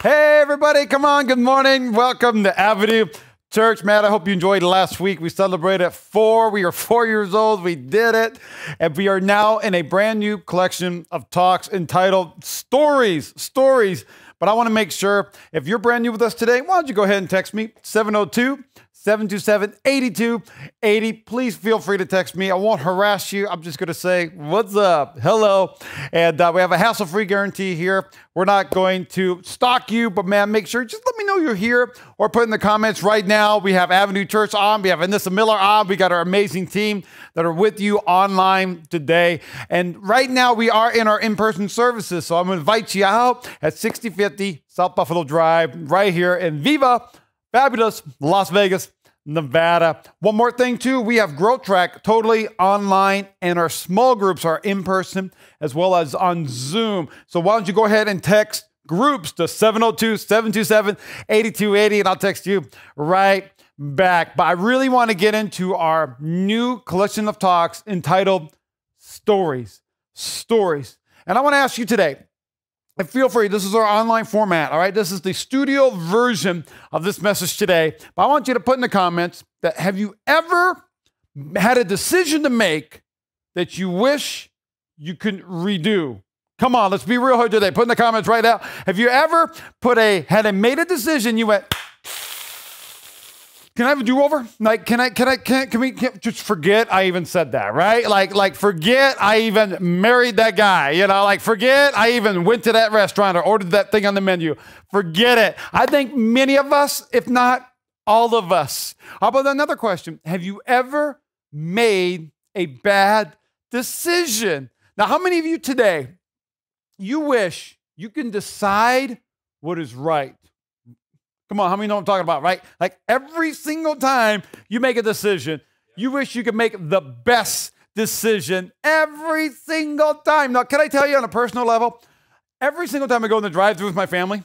Hey, everybody, come on. Good morning. Welcome to Avenue Church. Matt, I hope you enjoyed last week. We celebrated at four. We are four years old. We did it. And we are now in a brand new collection of talks entitled Stories. Stories. But I want to make sure if you're brand new with us today, why don't you go ahead and text me 702 727 8280. Please feel free to text me. I won't harass you. I'm just going to say, What's up? Hello. And uh, we have a hassle free guarantee here. We're not going to stalk you, but man, make sure just let me know you're here or put in the comments right now. We have Avenue Church on, we have Anissa Miller on, we got our amazing team that are with you online today. And right now, we are in our in person services. So I'm going to invite you out at 6050 South Buffalo Drive right here in Viva Fabulous Las Vegas, Nevada. One more thing, too, we have Growth Track totally online, and our small groups are in person as well as on Zoom. So why don't you go ahead and text groups to 702 727 8280, and I'll text you right back. But I really want to get into our new collection of talks entitled Stories. Stories. And I want to ask you today feel free, this is our online format, all right? This is the studio version of this message today. But I want you to put in the comments that have you ever had a decision to make that you wish you could redo? Come on, let's be real here today. Put in the comments right now. Have you ever put a had a made a decision you went, can I have a do-over? Like, can I, can I, can, can we can, just forget I even said that, right? Like, like forget I even married that guy, you know, like forget I even went to that restaurant or ordered that thing on the menu. Forget it. I think many of us, if not all of us. How about another question? Have you ever made a bad decision? Now, how many of you today, you wish you can decide what is right? Come on, how many know I'm talking about, right? Like every single time you make a decision, you wish you could make the best decision every single time. Now, can I tell you on a personal level, every single time I go in the drive through with my family,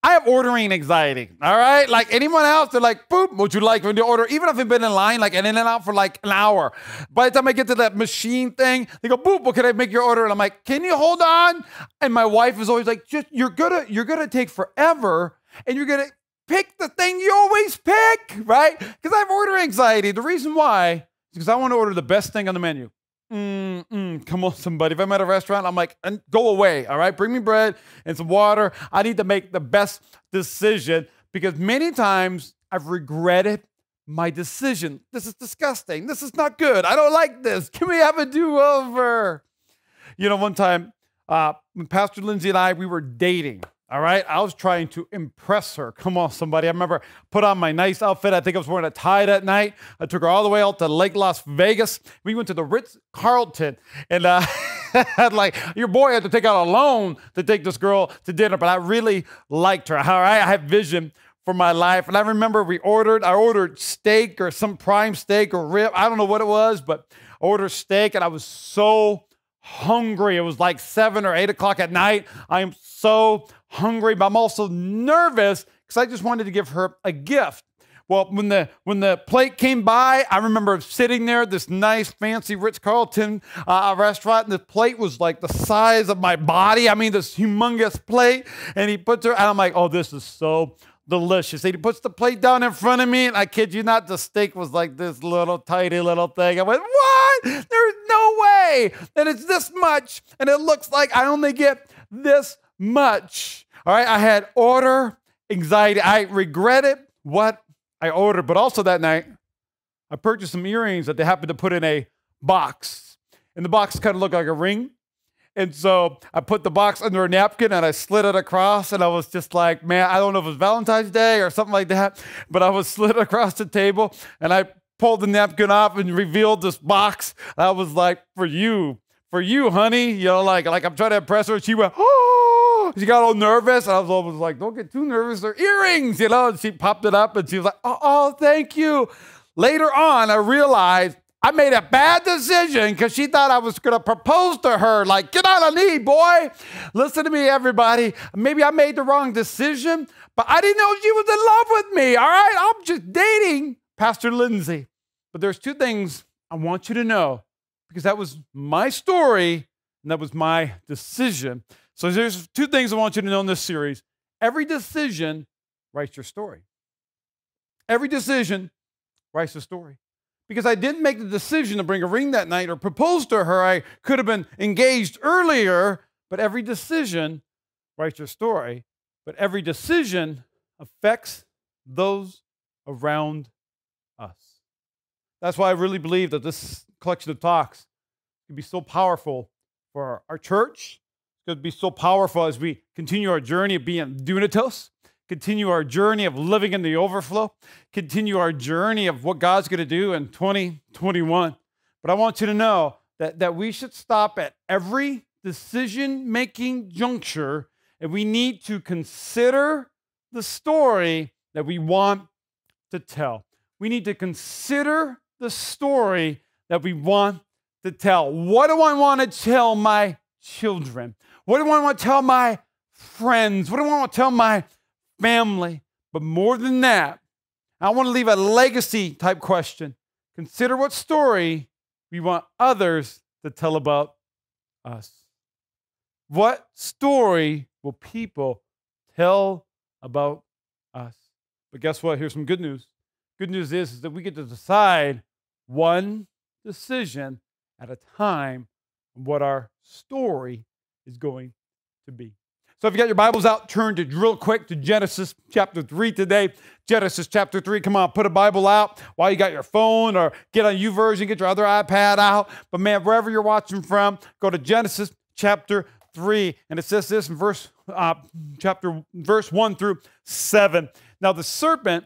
I have ordering anxiety. All right. Like anyone else, they're like, boop, what you like you order? Even if I've been in line, like in and out for like an hour. By the time I get to that machine thing, they go, boop, what can I make your order? And I'm like, can you hold on? And my wife is always like, just you're gonna, you're gonna take forever and you're gonna pick the thing you always pick, right? Because I have order anxiety. The reason why is because I want to order the best thing on the menu. Mm-mm, come on, somebody. If I'm at a restaurant, I'm like, go away, all right? Bring me bread and some water. I need to make the best decision because many times I've regretted my decision. This is disgusting. This is not good. I don't like this. Can we have a do over? You know, one time, uh, when Pastor Lindsay and I, we were dating. All right. I was trying to impress her. Come on, somebody. I remember put on my nice outfit. I think I was wearing a tie that night. I took her all the way out to Lake Las Vegas. We went to the Ritz Carlton and uh, had like your boy had to take out a loan to take this girl to dinner, but I really liked her. All right. I had vision for my life. And I remember we ordered, I ordered steak or some prime steak or rib. I don't know what it was, but I ordered steak and I was so hungry. It was like seven or eight o'clock at night. I am so hungry, but I'm also nervous because I just wanted to give her a gift. Well, when the when the plate came by, I remember sitting there this nice fancy Ritz Carlton uh, restaurant, and the plate was like the size of my body. I mean, this humongous plate. And he puts her, and I'm like, oh, this is so delicious. And he puts the plate down in front of me, and I kid you not, the steak was like this little tiny little thing. I went, what? There's no way that it's this much, and it looks like I only get this much. All right, I had order anxiety. I regretted what I ordered, but also that night, I purchased some earrings that they happened to put in a box. And the box kind of looked like a ring. And so I put the box under a napkin and I slid it across. And I was just like, man, I don't know if it was Valentine's Day or something like that, but I was slid across the table and I pulled the napkin off and revealed this box. I was like, for you, for you, honey. You know, like, like I'm trying to impress her. She went, oh she got all nervous. I was almost like, don't get too nervous. They're earrings, you know. And she popped it up and she was like, oh, oh thank you. Later on, I realized I made a bad decision because she thought I was going to propose to her. Like, get on a knee, boy. Listen to me, everybody. Maybe I made the wrong decision, but I didn't know she was in love with me. All right. I'm just dating Pastor Lindsay. But there's two things I want you to know because that was my story and that was my decision. So there's two things I want you to know in this series. every decision writes your story. Every decision writes a story. Because I didn't make the decision to bring a ring that night or propose to her, I could have been engaged earlier, but every decision writes your story. But every decision affects those around us. That's why I really believe that this collection of talks can be so powerful for our church. Going be so powerful as we continue our journey of being dunatos, continue our journey of living in the overflow, continue our journey of what God's going to do in 2021. But I want you to know that, that we should stop at every decision making juncture and we need to consider the story that we want to tell. We need to consider the story that we want to tell. What do I want to tell my children? What do I want to tell my friends? What do I want to tell my family? But more than that, I want to leave a legacy type question. Consider what story we want others to tell about us. What story will people tell about us? But guess what? Here's some good news. Good news is, is that we get to decide one decision at a time what our story is going to be. So if you got your Bibles out, turn to real quick to Genesis chapter 3 today. Genesis chapter 3. Come on, put a Bible out while you got your phone or get on version, get your other iPad out. But man, wherever you're watching from, go to Genesis chapter 3. And it says this in verse uh, chapter verse 1 through 7. Now the serpent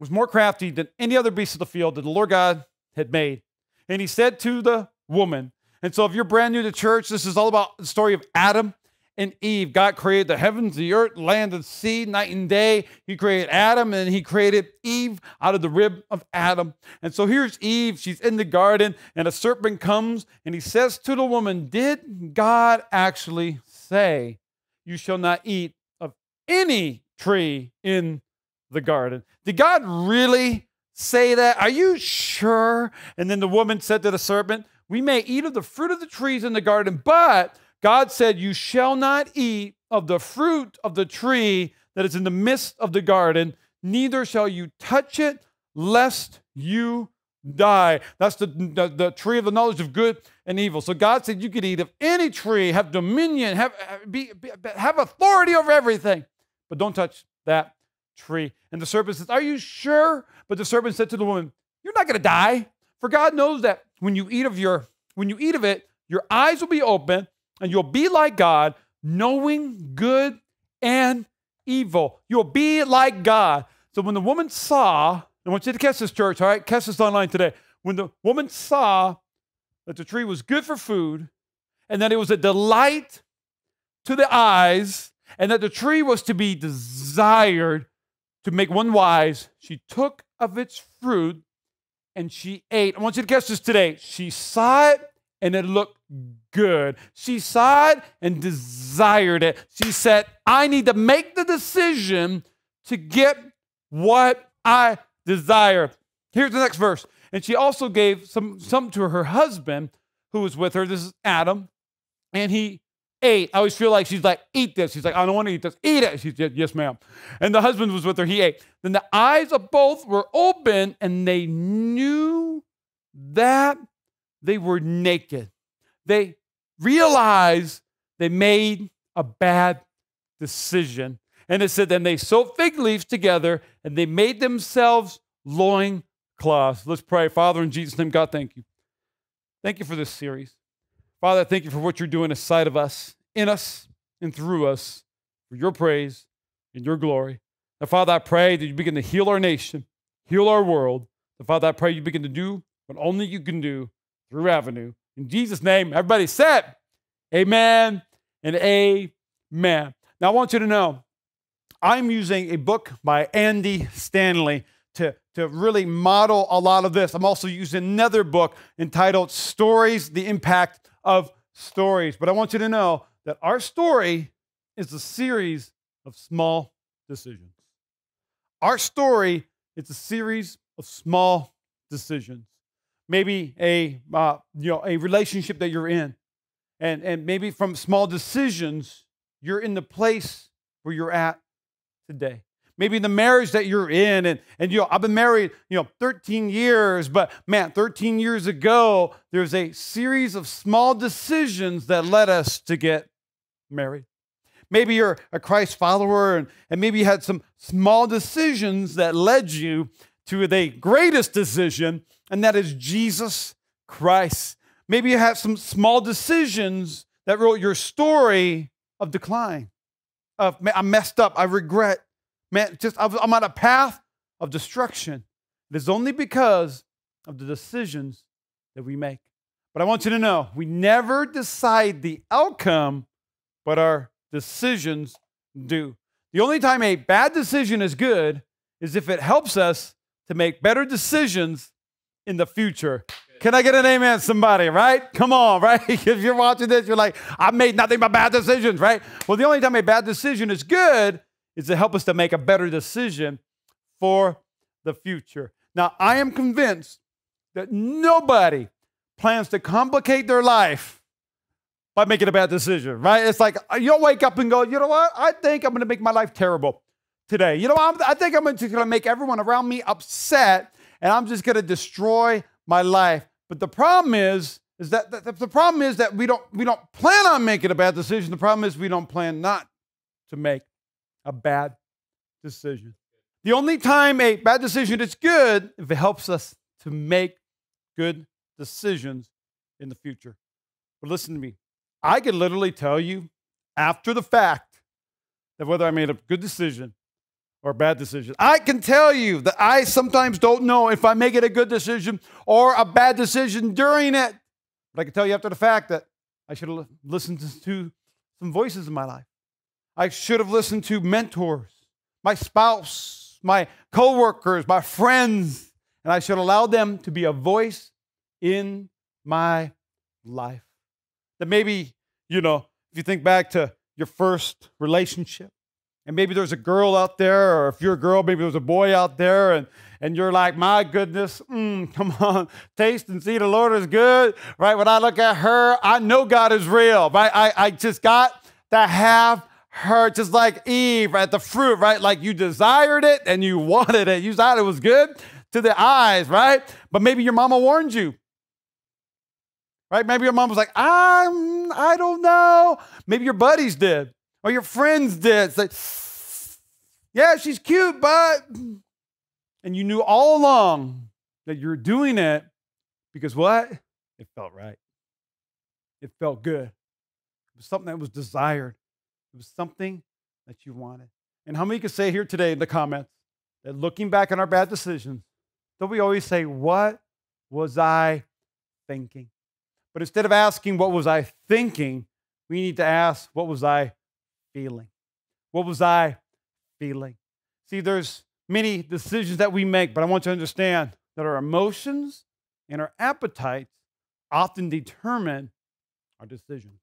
was more crafty than any other beast of the field that the Lord God had made. And he said to the woman, and so if you're brand new to church, this is all about the story of Adam and Eve. God created the heavens, the earth, land, and sea, night and day. He created Adam and he created Eve out of the rib of Adam. And so here's Eve. She's in the garden, and a serpent comes and he says to the woman, Did God actually say, You shall not eat of any tree in the garden? Did God really say that? Are you sure? And then the woman said to the serpent, We may eat of the fruit of the trees in the garden, but God said, You shall not eat of the fruit of the tree that is in the midst of the garden, neither shall you touch it, lest you die. That's the, the, the, tree of the knowledge of good and evil. So God said you could eat of any tree, have dominion, have, be, be, have authority over everything, but don't touch that tree. And the serpent says, Are you sure? But the serpent said to the woman, You're not going to die. For God knows that when you eat of your when you eat of it, your eyes will be open and you'll be like God, knowing good and evil. You'll be like God. So when the woman saw, I want you to catch this, church, all right? Catch this online today. When the woman saw that the tree was good for food and that it was a delight to the eyes and that the tree was to be desired to make one wise, she took of its fruit and she ate. I want you to catch this today. She saw it and it looked good. She saw it and desired it. She said, I need to make the decision to get what I desire. Here's the next verse. And she also gave some, some to her husband who was with her. This is Adam. And he ate. I always feel like she's like, eat this. She's like, I don't want to eat this. Eat it. She said, yes, ma'am. And the husband was with her. He ate. Then the eyes of both were open and they knew that they were naked. They realized they made a bad decision. And it said, then they sewed fig leaves together and they made themselves loin cloths. Let's pray. Father, in Jesus' name, God, thank you. Thank you for this series. Father, thank you for what you're doing aside of us, in us, and through us, for your praise and your glory. Now, Father, I pray that you begin to heal our nation, heal our world. And Father, I pray you begin to do what only you can do through Avenue. In Jesus' name, everybody said, Amen and Amen. Now, I want you to know I'm using a book by Andy Stanley to, to really model a lot of this. I'm also using another book entitled Stories The Impact of Stories. But I want you to know that our story is a series of small decisions. Our story is a series of small decisions maybe a uh, you know a relationship that you're in and and maybe from small decisions you're in the place where you're at today. Maybe the marriage that you're in, and, and you know, I've been married, you know, 13 years, but man, 13 years ago, there's a series of small decisions that led us to get married. Maybe you're a Christ follower, and, and maybe you had some small decisions that led you to the greatest decision, and that is Jesus Christ. Maybe you have some small decisions that wrote your story of decline. Of I messed up, I regret, man, just I'm on a path of destruction. It is only because of the decisions that we make. But I want you to know we never decide the outcome, but our decisions do. The only time a bad decision is good is if it helps us to make better decisions in the future. Can I get an amen, somebody, right? Come on, right? if you're watching this, you're like, I've made nothing but bad decisions, right? Well, the only time a bad decision is good is to help us to make a better decision for the future. Now, I am convinced that nobody plans to complicate their life by making a bad decision, right? It's like uh, you'll wake up and go, you know what? I think I'm going to make my life terrible today. You know, I'm, i think I'm going to make everyone around me upset, and I'm just going to destroy my life. But the problem is, is that the, the problem is that we don't we don't plan on making a bad decision. The problem is we don't plan not to make a bad decision. The only time a bad decision is good if it helps us to make good decisions in the future. But listen to me. I can literally tell you after the fact that whether I made a good decision or bad decision. I can tell you that I sometimes don't know if I make it a good decision or a bad decision during it. But I can tell you after the fact that I should have listened to some voices in my life. I should have listened to mentors, my spouse, my coworkers, my friends, and I should allow them to be a voice in my life. That maybe, you know, if you think back to your first relationship, and maybe there's a girl out there, or if you're a girl, maybe there's a boy out there, and, and you're like, my goodness, mm, come on, taste and see the Lord is good, right? When I look at her, I know God is real, right? I, I just got to have her, just like Eve, right? The fruit, right? Like you desired it and you wanted it. You thought it was good to the eyes, right? But maybe your mama warned you. Right? Maybe your mom was like, I'm, I don't know. Maybe your buddies did, or your friends did. It's like, yeah, she's cute, but. And you knew all along that you're doing it because what? It felt right. It felt good. It was something that was desired. It was something that you wanted. And how many can say here today in the comments that looking back on our bad decisions, don't we always say, What was I thinking? But instead of asking, what was I thinking, we need to ask, what was I feeling? What was I feeling? See, there's many decisions that we make, but I want you to understand that our emotions and our appetites often determine our decisions.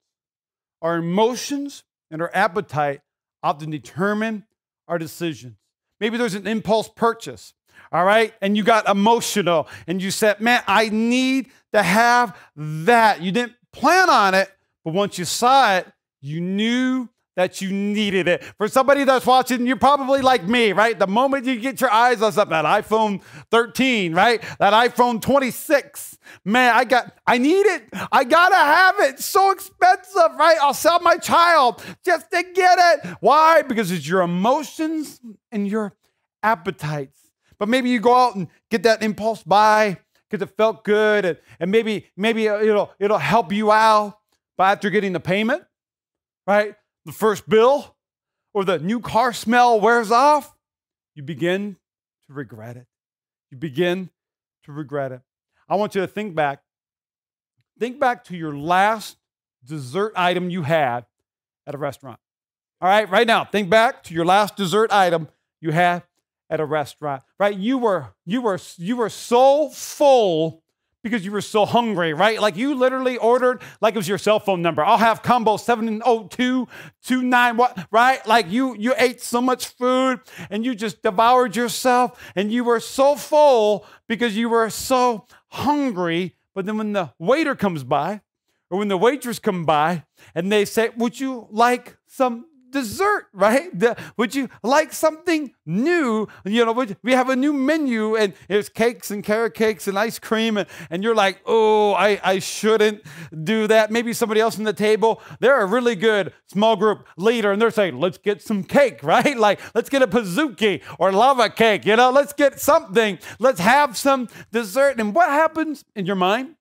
Our emotions and our appetite often determine our decisions. Maybe there's an impulse purchase all right? And you got emotional and you said, man, I need to have that. You didn't plan on it, but once you saw it, you knew that you needed it. For somebody that's watching, you're probably like me, right? The moment you get your eyes on something, that iPhone 13, right? That iPhone 26, man, I got, I need it. I gotta have it. So expensive, right? I'll sell my child just to get it. Why? Because it's your emotions and your appetites but maybe you go out and get that impulse buy because it felt good, and, and maybe maybe uh, it'll it'll help you out. But after getting the payment, right, the first bill, or the new car smell wears off, you begin to regret it. You begin to regret it. I want you to think back. Think back to your last dessert item you had at a restaurant. All right, right now, think back to your last dessert item you had at a restaurant, right? You were you were you were so full because you were so hungry, right? Like you literally ordered like it was your cell phone number. I'll have combo 70229 what, right? Like you you ate so much food and you just devoured yourself and you were so full because you were so hungry, but then when the waiter comes by or when the waitress come by and they say, "Would you like some dessert, right? The, would you like something new? You know, would, we have a new menu and there's cakes and carrot cakes and ice cream, and, and you're like, oh, I, I shouldn't do that. Maybe somebody else in the table, they're a really good small group leader, and they're saying, let's get some cake, right? Like, let's get a pizookie or lava cake, you know, let's get something. Let's have some dessert. And what happens in your mind?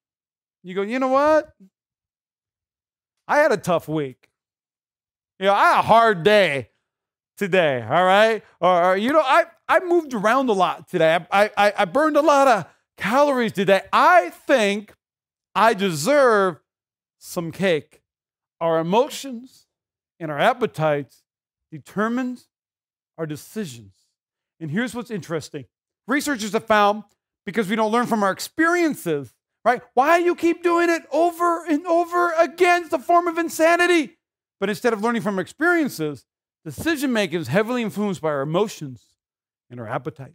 You go, you know what? I had a tough week. You know, I had a hard day today, all right? Or, or you know, I, I moved around a lot today. I, I, I burned a lot of calories today. I think I deserve some cake. Our emotions and our appetites determines our decisions. And here's what's interesting. Researchers have found because we don't learn from our experiences, right? Why you keep doing it over and over again? It's a form of insanity. But instead of learning from experiences, decision making is heavily influenced by our emotions and our appetite.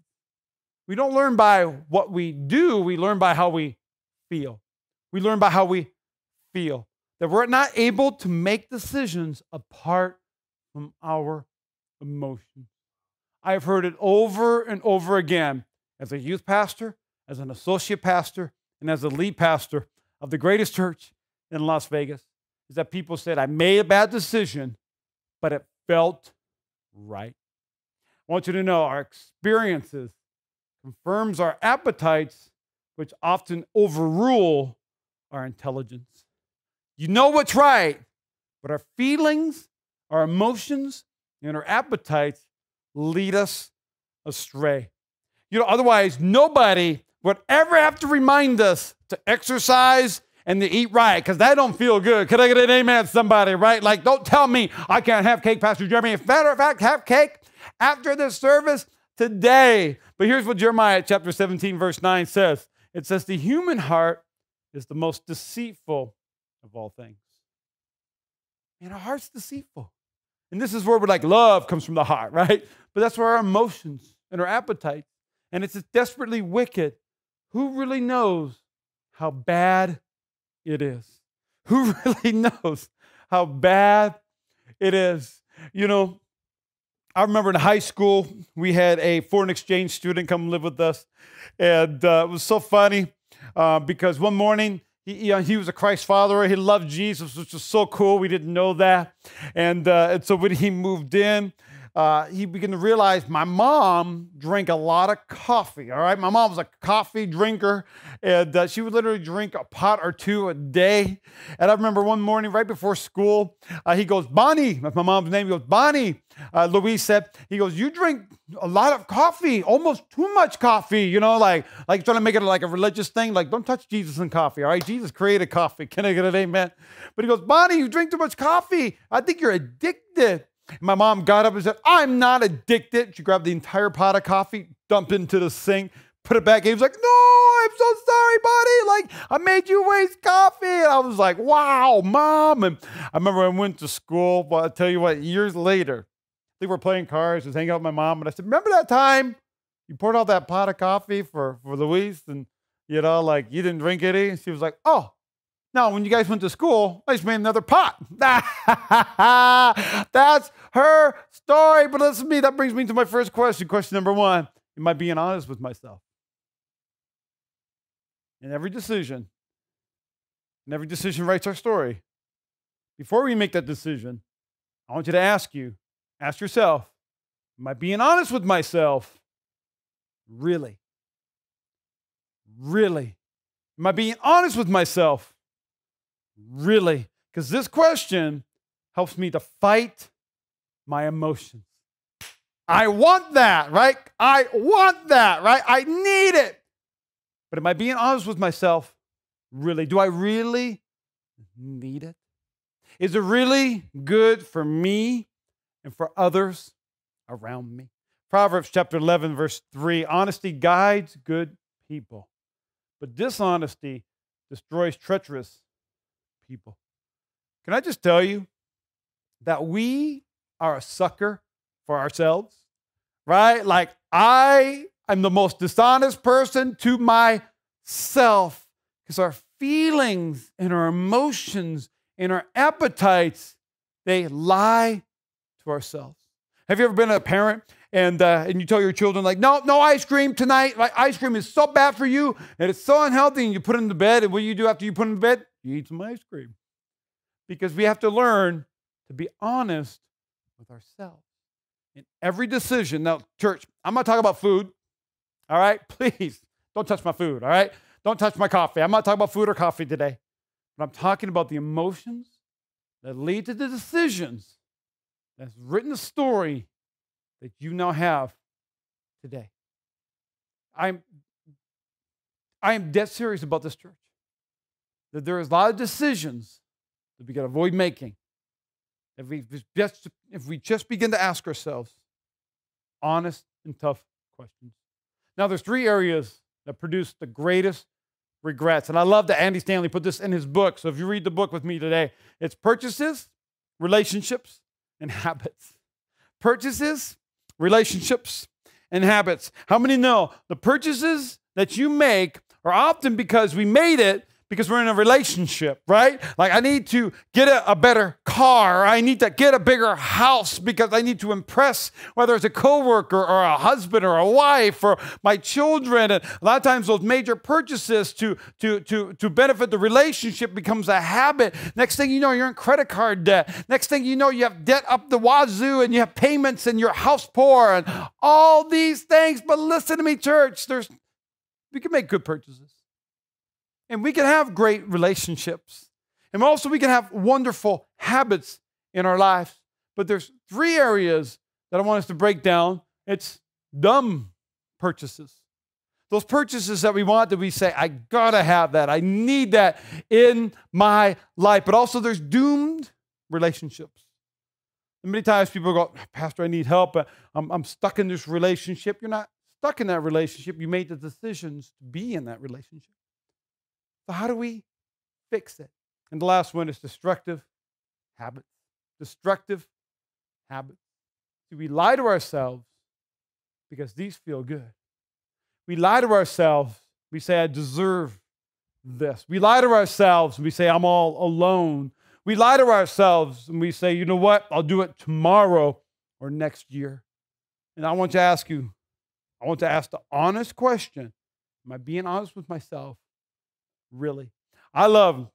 We don't learn by what we do, we learn by how we feel. We learn by how we feel. That we're not able to make decisions apart from our emotions. I've heard it over and over again as a youth pastor, as an associate pastor, and as a lead pastor of the greatest church in Las Vegas is that people said, I made a bad decision, but it felt right. I want you to know our experiences confirms our appetites, which often overrule our intelligence. You know what's right, but our feelings, our emotions, and our appetites lead us astray. You know, otherwise, nobody would ever have to remind us to exercise and to eat right because that don't feel good. Could I get an amen, somebody, right? Like, don't tell me I can't have cake, Pastor Jeremy. As matter of fact, have cake after the service today. But here's what Jeremiah chapter 17, verse 9 says it says, The human heart is the most deceitful of all things. And our heart's deceitful. And this is where we're like, love comes from the heart, right? But that's where our emotions and our appetites, and it's desperately wicked. Who really knows how bad it is. Who really knows how bad it is? You know, I remember in high school, we had a foreign exchange student come live with us. And uh, it was so funny uh, because one morning, he, you know, he was a Christ follower. He loved Jesus, which was so cool. We didn't know that. And, uh, and so when he moved in, uh, he began to realize my mom drank a lot of coffee. All right, my mom was a coffee drinker, and uh, she would literally drink a pot or two a day. And I remember one morning right before school, uh, he goes, "Bonnie," that's my mom's name. He goes, "Bonnie." Uh, Louise said, "He goes, you drink a lot of coffee, almost too much coffee. You know, like like trying to make it like a religious thing. Like don't touch Jesus and coffee. All right, Jesus created coffee. Can I get an amen?" But he goes, "Bonnie, you drink too much coffee. I think you're addicted." My mom got up and said, I'm not addicted. She grabbed the entire pot of coffee, dumped it into the sink, put it back. He was like, No, I'm so sorry, buddy. Like, I made you waste coffee. And I was like, Wow, mom. And I remember I went to school, but I'll tell you what, years later, we were playing cards, I was hanging out with my mom, and I said, Remember that time you poured out that pot of coffee for, for Louise? And, you know, like you didn't drink any? And she was like, Oh, now, when you guys went to school, I just made another pot. That's her story. But listen to me, that brings me to my first question. Question number one Am I being honest with myself? In every decision, and every decision writes our story. Before we make that decision, I want you to ask you, ask yourself, Am I being honest with myself? Really? Really? Am I being honest with myself? Really? Because this question helps me to fight my emotions. I want that, right? I want that, right? I need it. But am I being honest with myself? Really? Do I really need it? Is it really good for me and for others around me? Proverbs chapter 11, verse 3 Honesty guides good people, but dishonesty destroys treacherous people. Can I just tell you that we are a sucker for ourselves, right? Like, I am the most dishonest person to myself because our feelings and our emotions and our appetites, they lie to ourselves. Have you ever been a parent and uh, and you tell your children like, no, no ice cream tonight. Like ice cream is so bad for you and it's so unhealthy. And you put them to bed, and what do you do after you put them to bed? You eat some ice cream because we have to learn to be honest with ourselves in every decision. Now, church, I'm going to talk about food. All right, please don't touch my food. All right, don't touch my coffee. I'm not talking about food or coffee today, but I'm talking about the emotions that lead to the decisions that's written the story that you now have today. I'm I am dead serious about this church. That there is a lot of decisions that we got to avoid making. If we just if we just begin to ask ourselves honest and tough questions. Now there's three areas that produce the greatest regrets. And I love that Andy Stanley put this in his book. So if you read the book with me today, it's purchases, relationships, and habits. Purchases, relationships, and habits. How many know the purchases that you make are often because we made it because we're in a relationship, right? Like, I need to get a, a, better car. I need to get a bigger house because I need to impress whether it's a coworker or a husband or a wife or my children. And a lot of times, those major purchases to, to, to, to benefit the relationship becomes a habit. Next thing you know, you're in credit card debt. Next thing you know, you have debt up the wazoo and you have payments and you're house poor and all these things. But listen to me, church, there's, we can make good purchases. And we can have great relationships. And also, we can have wonderful habits in our lives. But there's three areas that I want us to break down. It's dumb purchases. Those purchases that we want that we say, I gotta have that. I need that in my life. But also, there's doomed relationships. Many times people go, Pastor, I need help. I'm, I'm stuck in this relationship. You're not stuck in that relationship. You made the decisions to be in that relationship. So, how do we fix it? And the last one is destructive habits. Destructive habits. See, we lie to ourselves because these feel good. We lie to ourselves. We say, I deserve this. We lie to ourselves and we say, I'm all alone. We lie to ourselves and we say, you know what? I'll do it tomorrow or next year. And I want to ask you, I want to ask the honest question Am I being honest with myself? Really. I love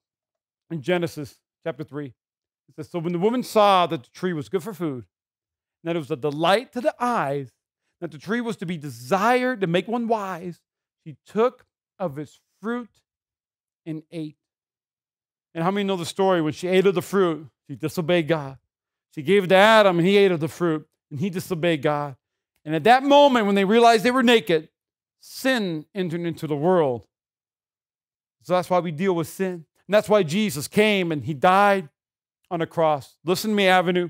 in Genesis chapter 3, it says, So when the woman saw that the tree was good for food, and that it was a delight to the eyes, that the tree was to be desired to make one wise, she took of its fruit and ate. And how many know the story? When she ate of the fruit, she disobeyed God. She gave it to Adam, and he ate of the fruit, and he disobeyed God. And at that moment, when they realized they were naked, sin entered into the world. So that's why we deal with sin. And that's why Jesus came and he died on a cross. Listen to me, Avenue.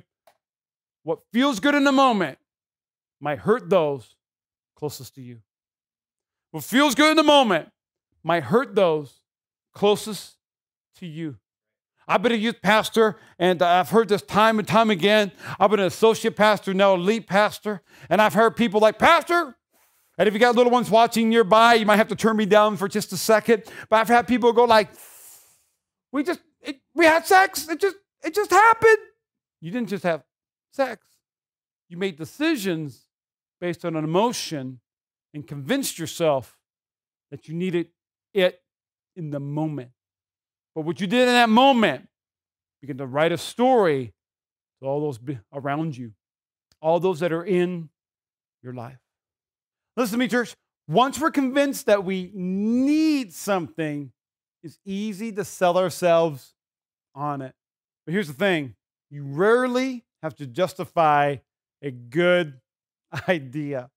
What feels good in the moment might hurt those closest to you. What feels good in the moment might hurt those closest to you. I've been a youth pastor, and I've heard this time and time again. I've been an associate pastor, now a lead pastor, and I've heard people like, Pastor, and if you got little ones watching nearby, you might have to turn me down for just a second. But I've had people go like, "We just it, we had sex. It just it just happened." You didn't just have sex. You made decisions based on an emotion and convinced yourself that you needed it in the moment. But what you did in that moment, begin to write a story to all those around you, all those that are in your life. Listen to me, church. Once we're convinced that we need something, it's easy to sell ourselves on it. But here's the thing you rarely have to justify a good idea.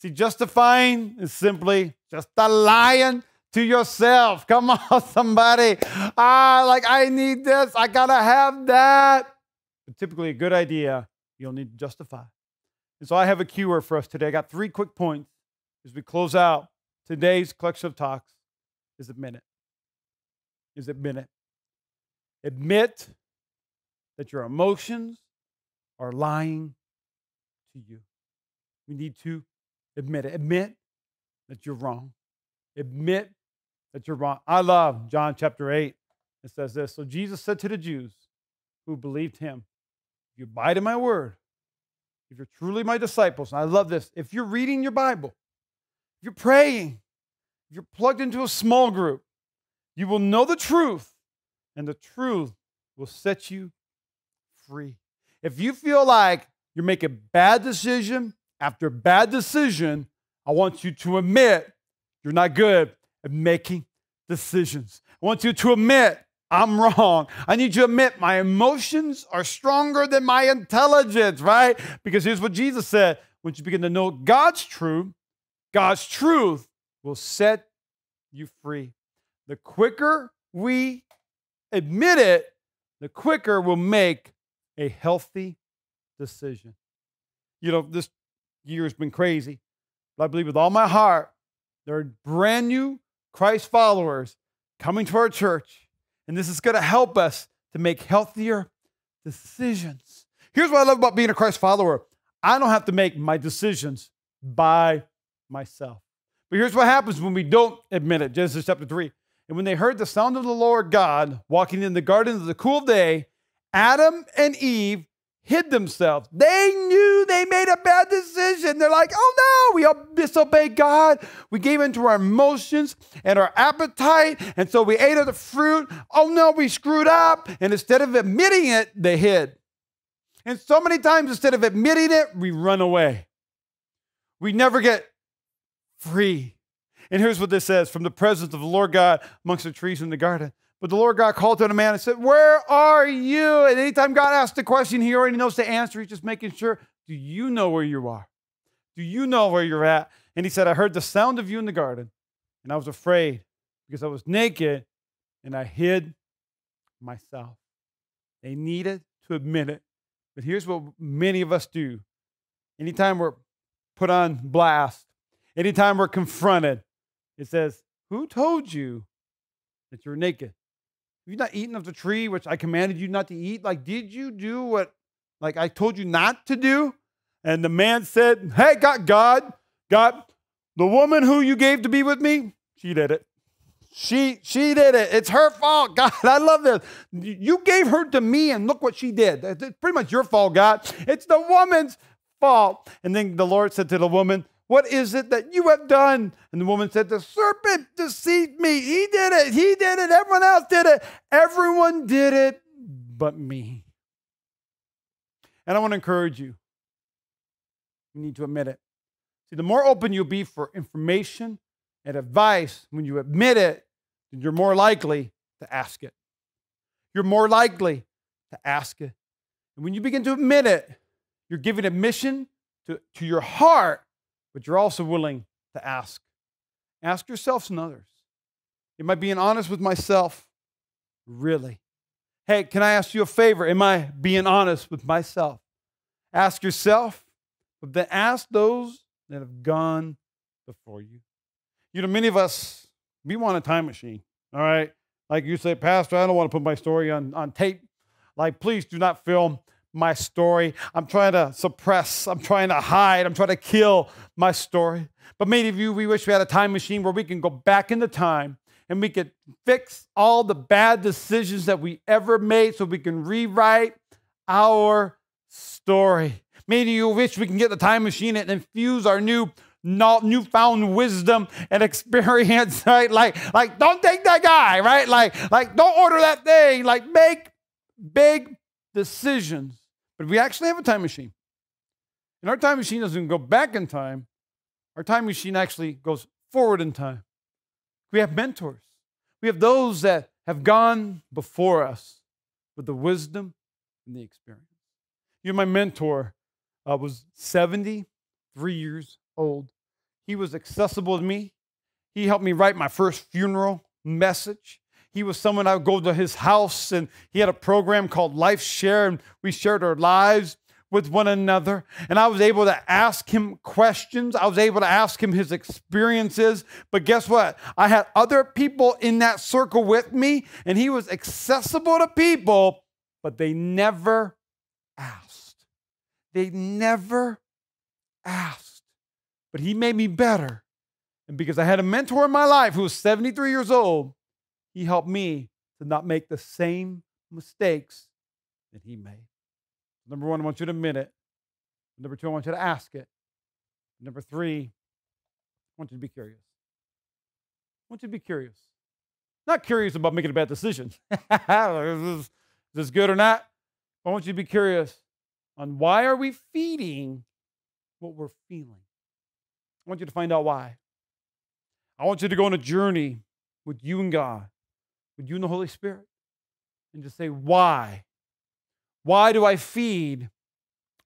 See, justifying is simply just a lying to yourself. Come on, somebody. Ah, like I need this, I gotta have that. But typically, a good idea, you'll need to justify. And so I have a cure for us today. I got three quick points as we close out today's collection of talks is admit it. Is admit it. Admit that your emotions are lying to you. We need to admit it. Admit that you're wrong. Admit that you're wrong. I love John chapter 8. It says this So Jesus said to the Jews who believed him, you abide in my word, if you're truly my disciples, and I love this, if you're reading your Bible, you're praying, you're plugged into a small group, you will know the truth, and the truth will set you free. If you feel like you're making bad decision after bad decision, I want you to admit you're not good at making decisions. I want you to admit I'm wrong. I need you to admit my emotions are stronger than my intelligence, right? Because here's what Jesus said once you begin to know God's truth, God's truth will set you free. The quicker we admit it, the quicker we'll make a healthy decision. You know, this year has been crazy, but I believe with all my heart, there are brand new Christ followers coming to our church and this is going to help us to make healthier decisions. Here's what I love about being a Christ follower I don't have to make my decisions by myself. But here's what happens when we don't admit it Genesis chapter 3. And when they heard the sound of the Lord God walking in the garden of the cool day, Adam and Eve hid themselves. They knew they made a bad decision. They're like, oh no, we disobeyed God. We gave into our emotions and our appetite. And so we ate of the fruit. Oh no, we screwed up. And instead of admitting it, they hid. And so many times, instead of admitting it, we run away. We never get free. And here's what this says from the presence of the Lord God amongst the trees in the garden. But the Lord God called to the man and said, Where are you? And anytime God asks a question, he already knows the answer. He's just making sure, Do you know where you are? Do you know where you're at? And he said, I heard the sound of you in the garden, and I was afraid because I was naked and I hid myself. They needed to admit it. But here's what many of us do anytime we're put on blast, anytime we're confronted, it says, Who told you that you're naked? Have you not eaten of the tree which I commanded you not to eat? Like, did you do what like I told you not to do? And the man said, Hey, God, God, God, the woman who you gave to be with me, she did it. She she did it. It's her fault. God, I love this. You gave her to me, and look what she did. It's pretty much your fault, God. It's the woman's fault. And then the Lord said to the woman, what is it that you have done? And the woman said, The serpent deceived me. He did it. He did it. Everyone else did it. Everyone did it but me. And I want to encourage you. You need to admit it. See, the more open you'll be for information and advice when you admit it, you're more likely to ask it. You're more likely to ask it. And when you begin to admit it, you're giving admission to, to your heart but you're also willing to ask. Ask yourselves and others. Am I being honest with myself? Really? Hey, can I ask you a favor? Am I being honest with myself? Ask yourself, but then ask those that have gone before you. You know, many of us, we want a time machine, all right? Like you say, Pastor, I don't want to put my story on, on tape. Like, please do not film my story. I'm trying to suppress, I'm trying to hide, I'm trying to kill my story. But many of you, we wish we had a time machine where we can go back into time and we could fix all the bad decisions that we ever made so we can rewrite our story. Many of you wish we can get the time machine and infuse our new newfound wisdom and experience, right? Like, like, don't take that guy, right? Like, like, don't order that thing. Like, make big decisions but we actually have a time machine. And our time machine doesn't go back in time, our time machine actually goes forward in time. We have mentors, we have those that have gone before us with the wisdom and the experience. You know, my mentor uh, was 73 years old. He was accessible to me. He helped me write my first funeral message. He was someone I would go to his house, and he had a program called Life Share, and we shared our lives with one another. And I was able to ask him questions. I was able to ask him his experiences. But guess what? I had other people in that circle with me, and he was accessible to people, but they never asked. They never asked. But he made me better. And because I had a mentor in my life who was 73 years old, he helped me to not make the same mistakes that he made. Number one, I want you to admit it. Number two, I want you to ask it. Number three, I want you to be curious. I want you to be curious. Not curious about making a bad decision. is, this, is this good or not? I want you to be curious on why are we feeding what we're feeling. I want you to find out why. I want you to go on a journey with you and God, you and the Holy Spirit, and just say, why? Why do I feed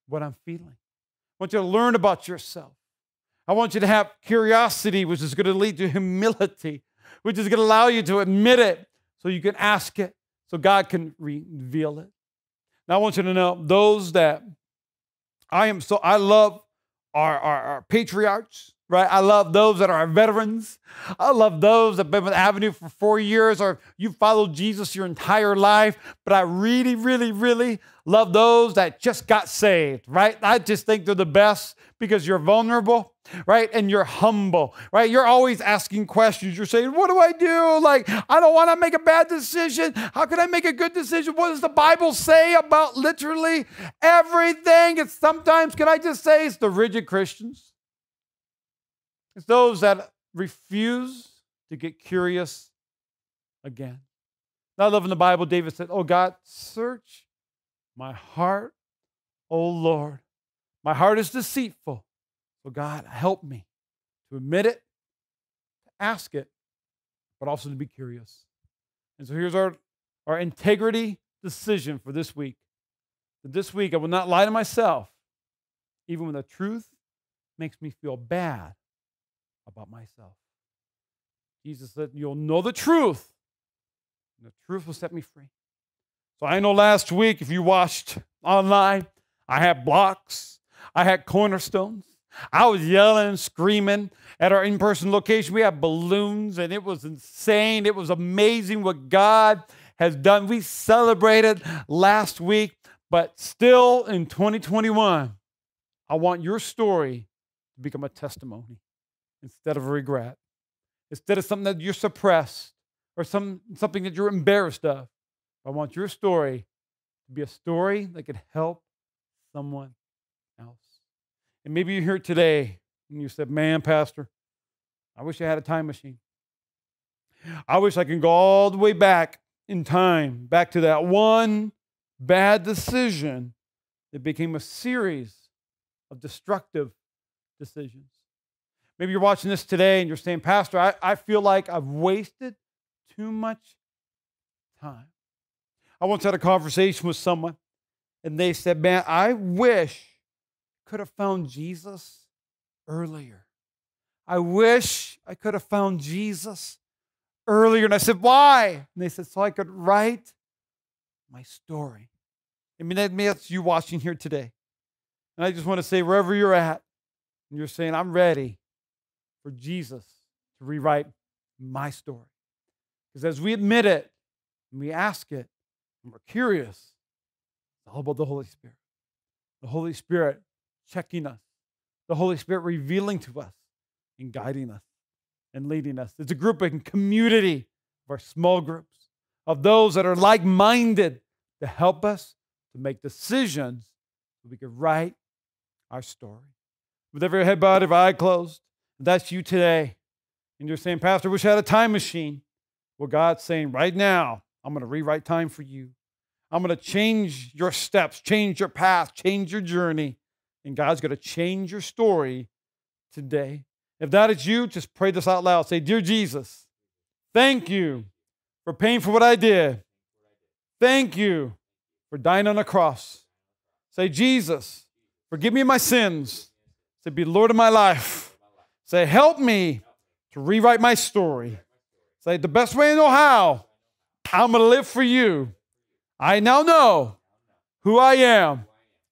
what I'm feeling? I want you to learn about yourself. I want you to have curiosity, which is going to lead to humility, which is going to allow you to admit it so you can ask it, so God can reveal it. Now, I want you to know those that I am so, I love our, our, our patriarchs, right? I love those that are veterans. I love those that have been with Avenue for four years or you followed Jesus your entire life. But I really, really, really love those that just got saved, right? I just think they're the best because you're vulnerable, right? And you're humble, right? You're always asking questions. You're saying, What do I do? Like, I don't want to make a bad decision. How can I make a good decision? What does the Bible say about literally everything? It's sometimes, can I just say, it's the rigid Christians it's those that refuse to get curious again. Now, I love in the Bible, David said, Oh God, search my heart, oh Lord. My heart is deceitful. So, God, help me to admit it, to ask it, but also to be curious. And so here's our, our integrity decision for this week. This week I will not lie to myself, even when the truth makes me feel bad about myself. Jesus said, You'll know the truth, and the truth will set me free. So I know last week, if you watched online, I had blocks, I had cornerstones. I was yelling, screaming at our in person location. We had balloons, and it was insane. It was amazing what God has done. We celebrated last week, but still in 2021, I want your story to become a testimony instead of regret, instead of something that you're suppressed or some, something that you're embarrassed of. I want your story to be a story that could help someone else. And maybe you're here today and you said, Man, Pastor, I wish I had a time machine. I wish I could go all the way back in time, back to that one bad decision that became a series of destructive decisions. Maybe you're watching this today and you're saying, Pastor, I, I feel like I've wasted too much time. I once had a conversation with someone and they said, Man, I wish I could have found Jesus earlier. I wish I could have found Jesus earlier. And I said, Why? And they said, So I could write my story. I mean, that that's you watching here today. And I just want to say, wherever you're at, and you're saying, I'm ready for Jesus to rewrite my story. Because as we admit it and we ask it and we're curious, it's all about the Holy Spirit. The Holy Spirit checking us, the Holy Spirit revealing to us and guiding us and leading us. It's a group and community of our small groups of those that are like minded to help us to make decisions so we can write our story. With every head bowed, every eye closed, that's you today. And you're saying, Pastor, wish I had a time machine. Well, God's saying, right now, I'm going to rewrite time for you. I'm going to change your steps, change your path, change your journey. And God's going to change your story today. If that is you, just pray this out loud. Say, Dear Jesus, thank you for paying for what I did. Thank you for dying on the cross. Say, Jesus, forgive me my sins. Say, be Lord of my life. Say, help me to rewrite my story. Say, the best way I know how, I'm going to live for you. I now know who I am.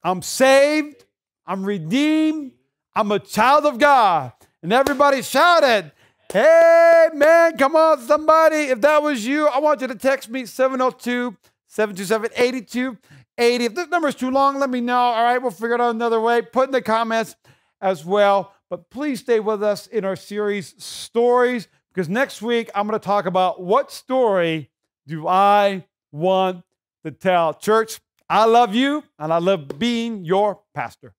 I'm saved. I'm redeemed. I'm a child of God. And everybody shouted, Hey, man, come on, somebody. If that was you, I want you to text me 702 727 8280. If this number is too long, let me know. All right, we'll figure it out another way. Put in the comments as well. But please stay with us in our series, Stories, because next week I'm going to talk about what story do I want to tell. Church, I love you and I love being your pastor.